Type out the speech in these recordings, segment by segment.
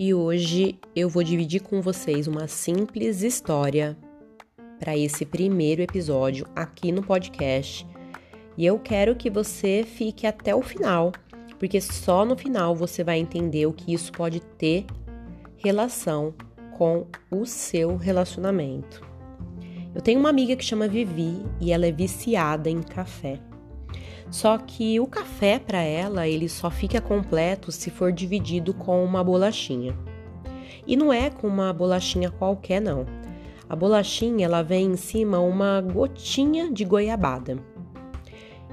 e hoje eu vou dividir com vocês uma simples história para esse primeiro episódio aqui no podcast. E eu quero que você fique até o final, porque só no final você vai entender o que isso pode ter relação com o seu relacionamento. Eu tenho uma amiga que chama Vivi e ela é viciada em café. Só que o café para ela, ele só fica completo se for dividido com uma bolachinha. E não é com uma bolachinha qualquer não. A bolachinha ela vem em cima uma gotinha de goiabada.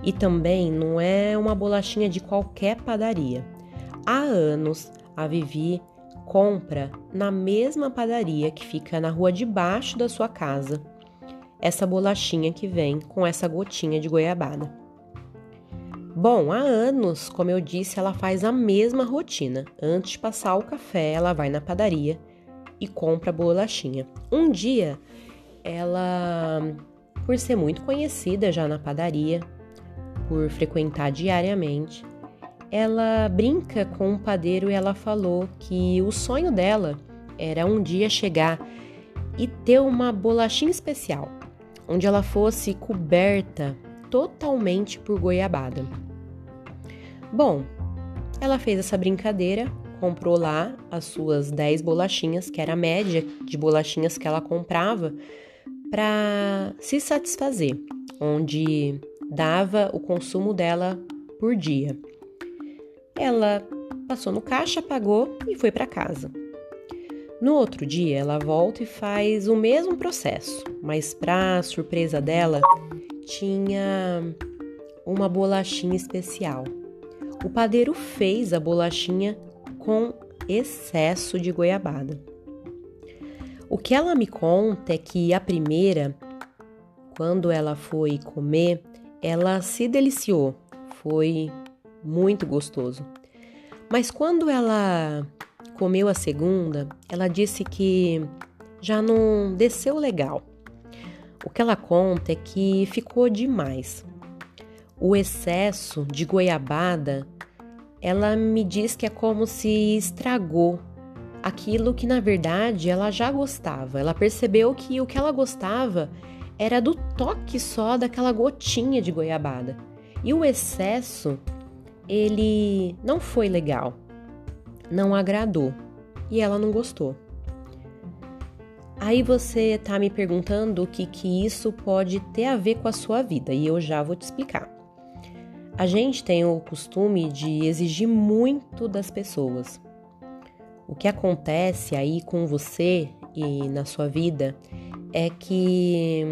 E também não é uma bolachinha de qualquer padaria. Há anos a Vivi compra na mesma padaria que fica na rua de baixo da sua casa essa bolachinha que vem com essa gotinha de goiabada. Bom, há anos, como eu disse, ela faz a mesma rotina. Antes de passar o café, ela vai na padaria e compra bolachinha. Um dia, ela, por ser muito conhecida já na padaria, por frequentar diariamente, ela brinca com o padeiro e ela falou que o sonho dela era um dia chegar e ter uma bolachinha especial, onde ela fosse coberta totalmente por goiabada. Bom, ela fez essa brincadeira comprou lá as suas 10 bolachinhas, que era a média de bolachinhas que ela comprava, para se satisfazer, onde dava o consumo dela por dia. Ela passou no caixa, pagou e foi para casa. No outro dia, ela volta e faz o mesmo processo, mas para surpresa dela, tinha uma bolachinha especial. O padeiro fez a bolachinha com excesso de goiabada. O que ela me conta é que a primeira, quando ela foi comer, ela se deliciou, foi muito gostoso. Mas quando ela comeu a segunda, ela disse que já não desceu legal. O que ela conta é que ficou demais. O excesso de goiabada ela me diz que é como se estragou aquilo que na verdade ela já gostava. Ela percebeu que o que ela gostava era do toque só daquela gotinha de goiabada. E o excesso, ele não foi legal, não agradou e ela não gostou. Aí você tá me perguntando o que, que isso pode ter a ver com a sua vida e eu já vou te explicar. A gente tem o costume de exigir muito das pessoas. O que acontece aí com você e na sua vida é que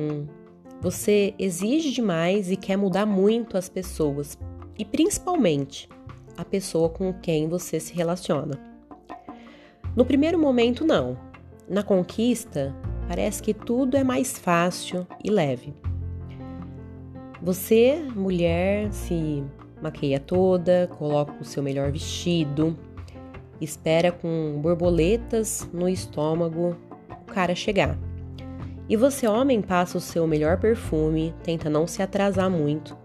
você exige demais e quer mudar muito as pessoas, e principalmente a pessoa com quem você se relaciona. No primeiro momento, não. Na conquista, parece que tudo é mais fácil e leve. Você, mulher, se maqueia toda, coloca o seu melhor vestido, espera com borboletas no estômago o cara chegar. E você, homem, passa o seu melhor perfume, tenta não se atrasar muito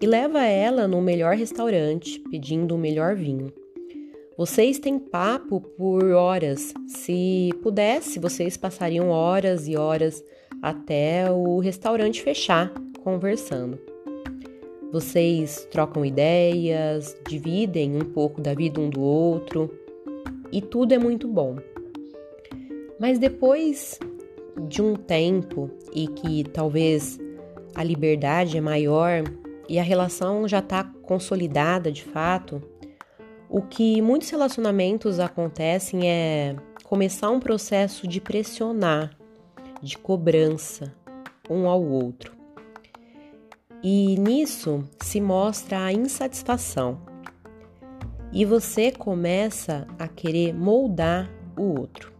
e leva ela no melhor restaurante, pedindo o melhor vinho. Vocês têm papo por horas. Se pudesse, vocês passariam horas e horas até o restaurante fechar conversando. Vocês trocam ideias, dividem um pouco da vida um do outro e tudo é muito bom. Mas depois de um tempo e que talvez a liberdade é maior e a relação já está consolidada de fato, o que muitos relacionamentos acontecem é começar um processo de pressionar, de cobrança um ao outro. E nisso se mostra a insatisfação. E você começa a querer moldar o outro.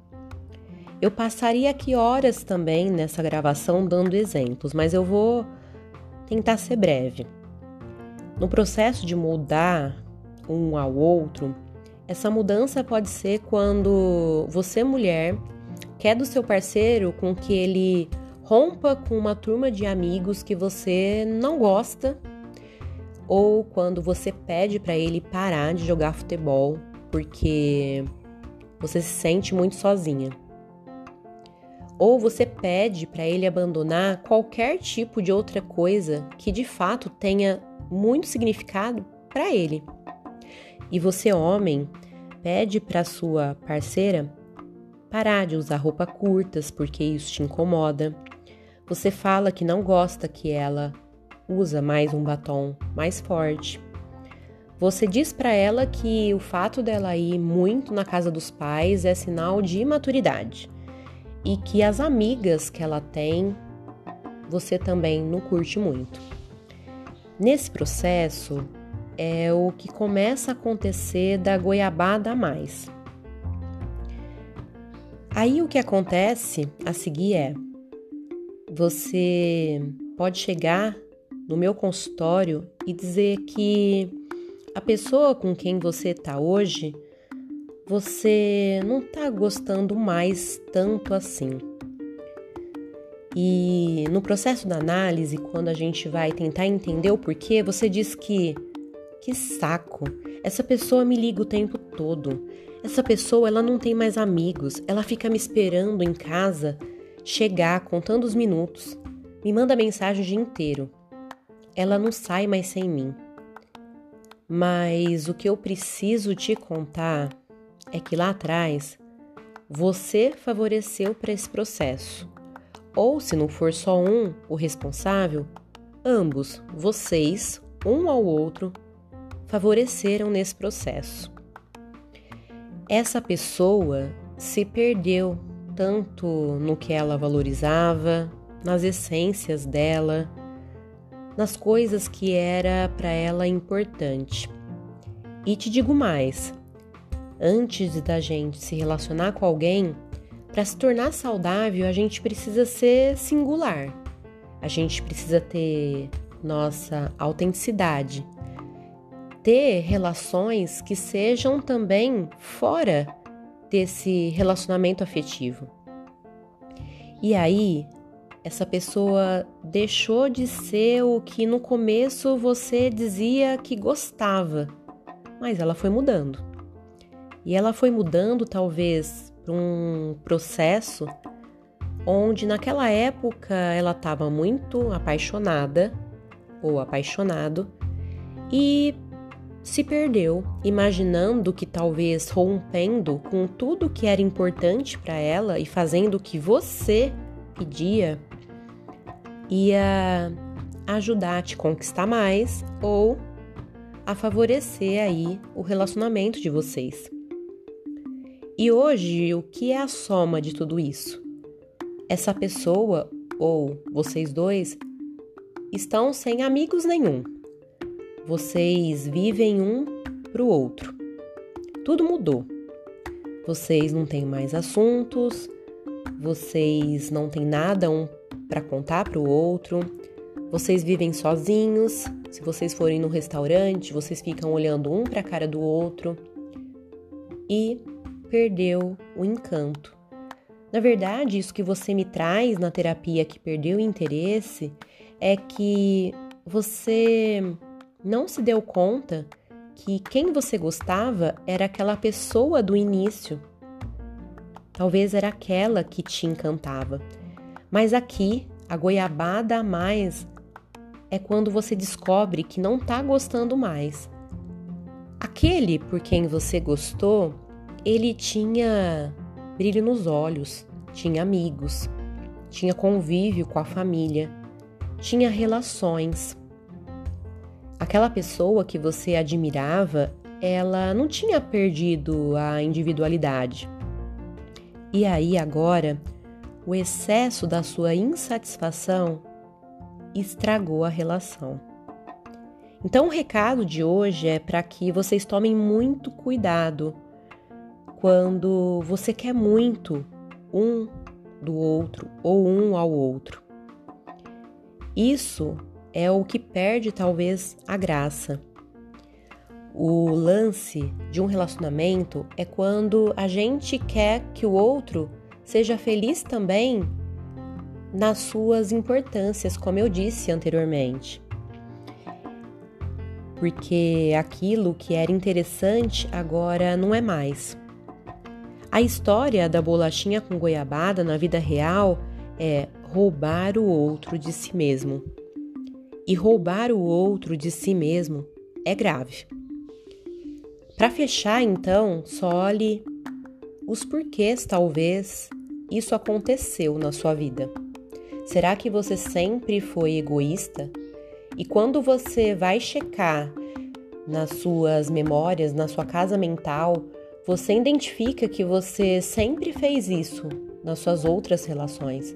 Eu passaria aqui horas também nessa gravação dando exemplos, mas eu vou tentar ser breve. No processo de moldar um ao outro, essa mudança pode ser quando você, mulher, quer do seu parceiro com que ele rompa com uma turma de amigos que você não gosta, ou quando você pede para ele parar de jogar futebol porque você se sente muito sozinha. Ou você pede para ele abandonar qualquer tipo de outra coisa que de fato tenha muito significado para ele. E você, homem, pede para sua parceira parar de usar roupa curtas porque isso te incomoda. Você fala que não gosta que ela usa mais um batom mais forte. Você diz para ela que o fato dela ir muito na casa dos pais é sinal de imaturidade e que as amigas que ela tem você também não curte muito. Nesse processo é o que começa a acontecer da goiabada a mais. Aí o que acontece a seguir é: você pode chegar no meu consultório e dizer que a pessoa com quem você está hoje, você não está gostando mais tanto assim. E no processo da análise, quando a gente vai tentar entender o porquê, você diz que que saco. Essa pessoa me liga o tempo todo. Essa pessoa, ela não tem mais amigos. Ela fica me esperando em casa chegar contando os minutos. Me manda mensagem o dia inteiro. Ela não sai mais sem mim. Mas o que eu preciso te contar é que lá atrás você favoreceu para esse processo. Ou se não for só um o responsável, ambos, vocês, um ao outro, favoreceram nesse processo. Essa pessoa se perdeu tanto no que ela valorizava, nas essências dela, nas coisas que era para ela importante. E te digo mais: antes da gente se relacionar com alguém, para se tornar saudável, a gente precisa ser singular. A gente precisa ter nossa autenticidade, ter relações que sejam também fora desse relacionamento afetivo. E aí, essa pessoa deixou de ser o que no começo você dizia que gostava, mas ela foi mudando. E ela foi mudando, talvez, para um processo onde naquela época ela estava muito apaixonada ou apaixonado e se perdeu, imaginando que talvez rompendo com tudo que era importante para ela e fazendo o que você pedia, ia ajudar a te conquistar mais ou a favorecer aí o relacionamento de vocês. E hoje, o que é a soma de tudo isso? Essa pessoa ou vocês dois estão sem amigos nenhum. Vocês vivem um para o outro. Tudo mudou. Vocês não têm mais assuntos, vocês não têm nada um para contar para o outro, vocês vivem sozinhos. Se vocês forem no restaurante, vocês ficam olhando um para a cara do outro e perdeu o encanto. Na verdade, isso que você me traz na terapia que perdeu o interesse é que você não se deu conta que quem você gostava era aquela pessoa do início. Talvez era aquela que te encantava. Mas aqui, a goiabada a mais é quando você descobre que não tá gostando mais. Aquele por quem você gostou, ele tinha brilho nos olhos, tinha amigos, tinha convívio com a família, tinha relações. Aquela pessoa que você admirava, ela não tinha perdido a individualidade. E aí agora, o excesso da sua insatisfação estragou a relação. Então, o recado de hoje é para que vocês tomem muito cuidado quando você quer muito um do outro ou um ao outro. Isso é o que perde talvez a graça. O lance de um relacionamento é quando a gente quer que o outro seja feliz também nas suas importâncias, como eu disse anteriormente. Porque aquilo que era interessante agora não é mais. A história da bolachinha com goiabada na vida real é roubar o outro de si mesmo. E roubar o outro de si mesmo é grave. Para fechar, então, só olhe os porquês, talvez, isso aconteceu na sua vida. Será que você sempre foi egoísta? E quando você vai checar nas suas memórias, na sua casa mental, você identifica que você sempre fez isso nas suas outras relações.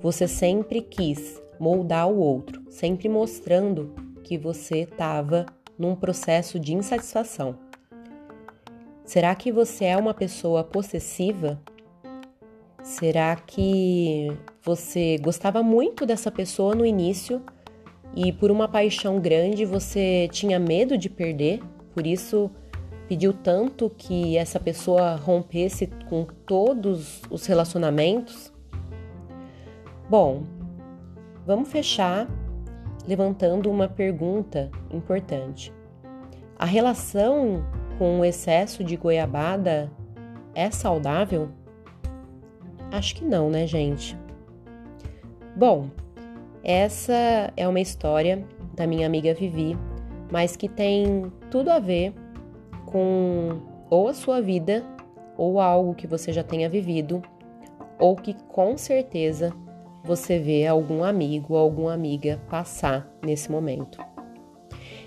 Você sempre quis moldar o outro, sempre mostrando que você estava num processo de insatisfação. Será que você é uma pessoa possessiva? Será que você gostava muito dessa pessoa no início e por uma paixão grande você tinha medo de perder? Por isso pediu tanto que essa pessoa rompesse com todos os relacionamentos? Bom, vamos fechar levantando uma pergunta importante. A relação com o excesso de goiabada é saudável? Acho que não, né, gente? Bom, essa é uma história da minha amiga Vivi, mas que tem tudo a ver com ou a sua vida, ou algo que você já tenha vivido, ou que com certeza você vê algum amigo ou alguma amiga passar nesse momento.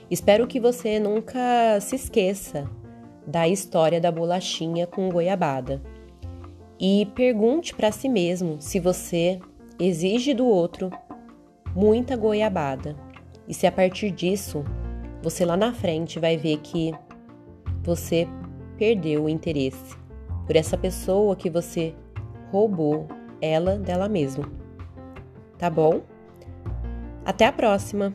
Espero que você nunca se esqueça da história da bolachinha com goiabada e pergunte para si mesmo se você exige do outro muita goiabada e se a partir disso você lá na frente vai ver que você perdeu o interesse por essa pessoa que você roubou ela dela mesma. Tá bom? Até a próxima!